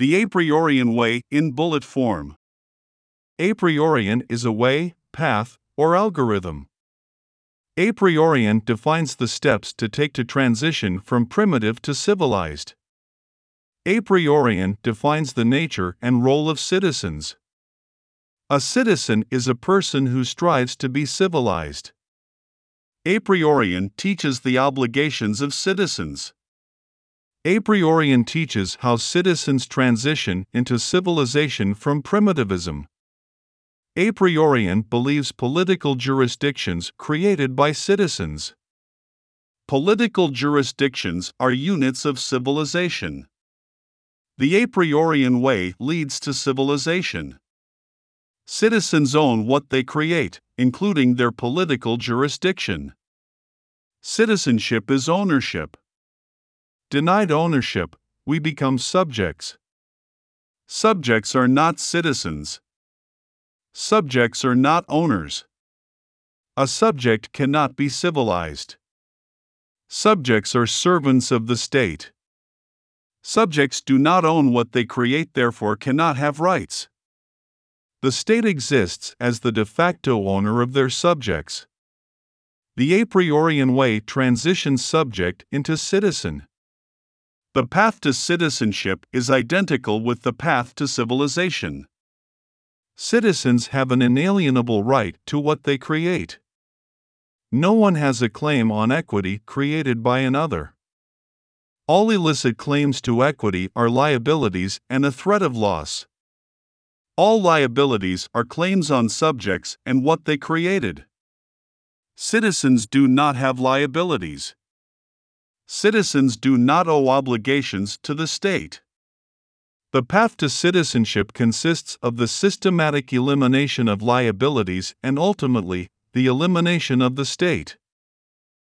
The a priorian way in bullet form. A priorian is a way, path, or algorithm. A priorian defines the steps to take to transition from primitive to civilized. A priorian defines the nature and role of citizens. A citizen is a person who strives to be civilized. A priorian teaches the obligations of citizens. A priorian teaches how citizens transition into civilization from primitivism. A priorian believes political jurisdictions created by citizens. Political jurisdictions are units of civilization. The a priorian way leads to civilization. Citizens own what they create, including their political jurisdiction. Citizenship is ownership. Denied ownership, we become subjects. Subjects are not citizens. Subjects are not owners. A subject cannot be civilized. Subjects are servants of the state. Subjects do not own what they create, therefore, cannot have rights. The state exists as the de facto owner of their subjects. The a priorian way transitions subject into citizen. The path to citizenship is identical with the path to civilization. Citizens have an inalienable right to what they create. No one has a claim on equity created by another. All illicit claims to equity are liabilities and a threat of loss. All liabilities are claims on subjects and what they created. Citizens do not have liabilities citizens do not owe obligations to the state. The path to citizenship consists of the systematic elimination of liabilities and ultimately, the elimination of the state.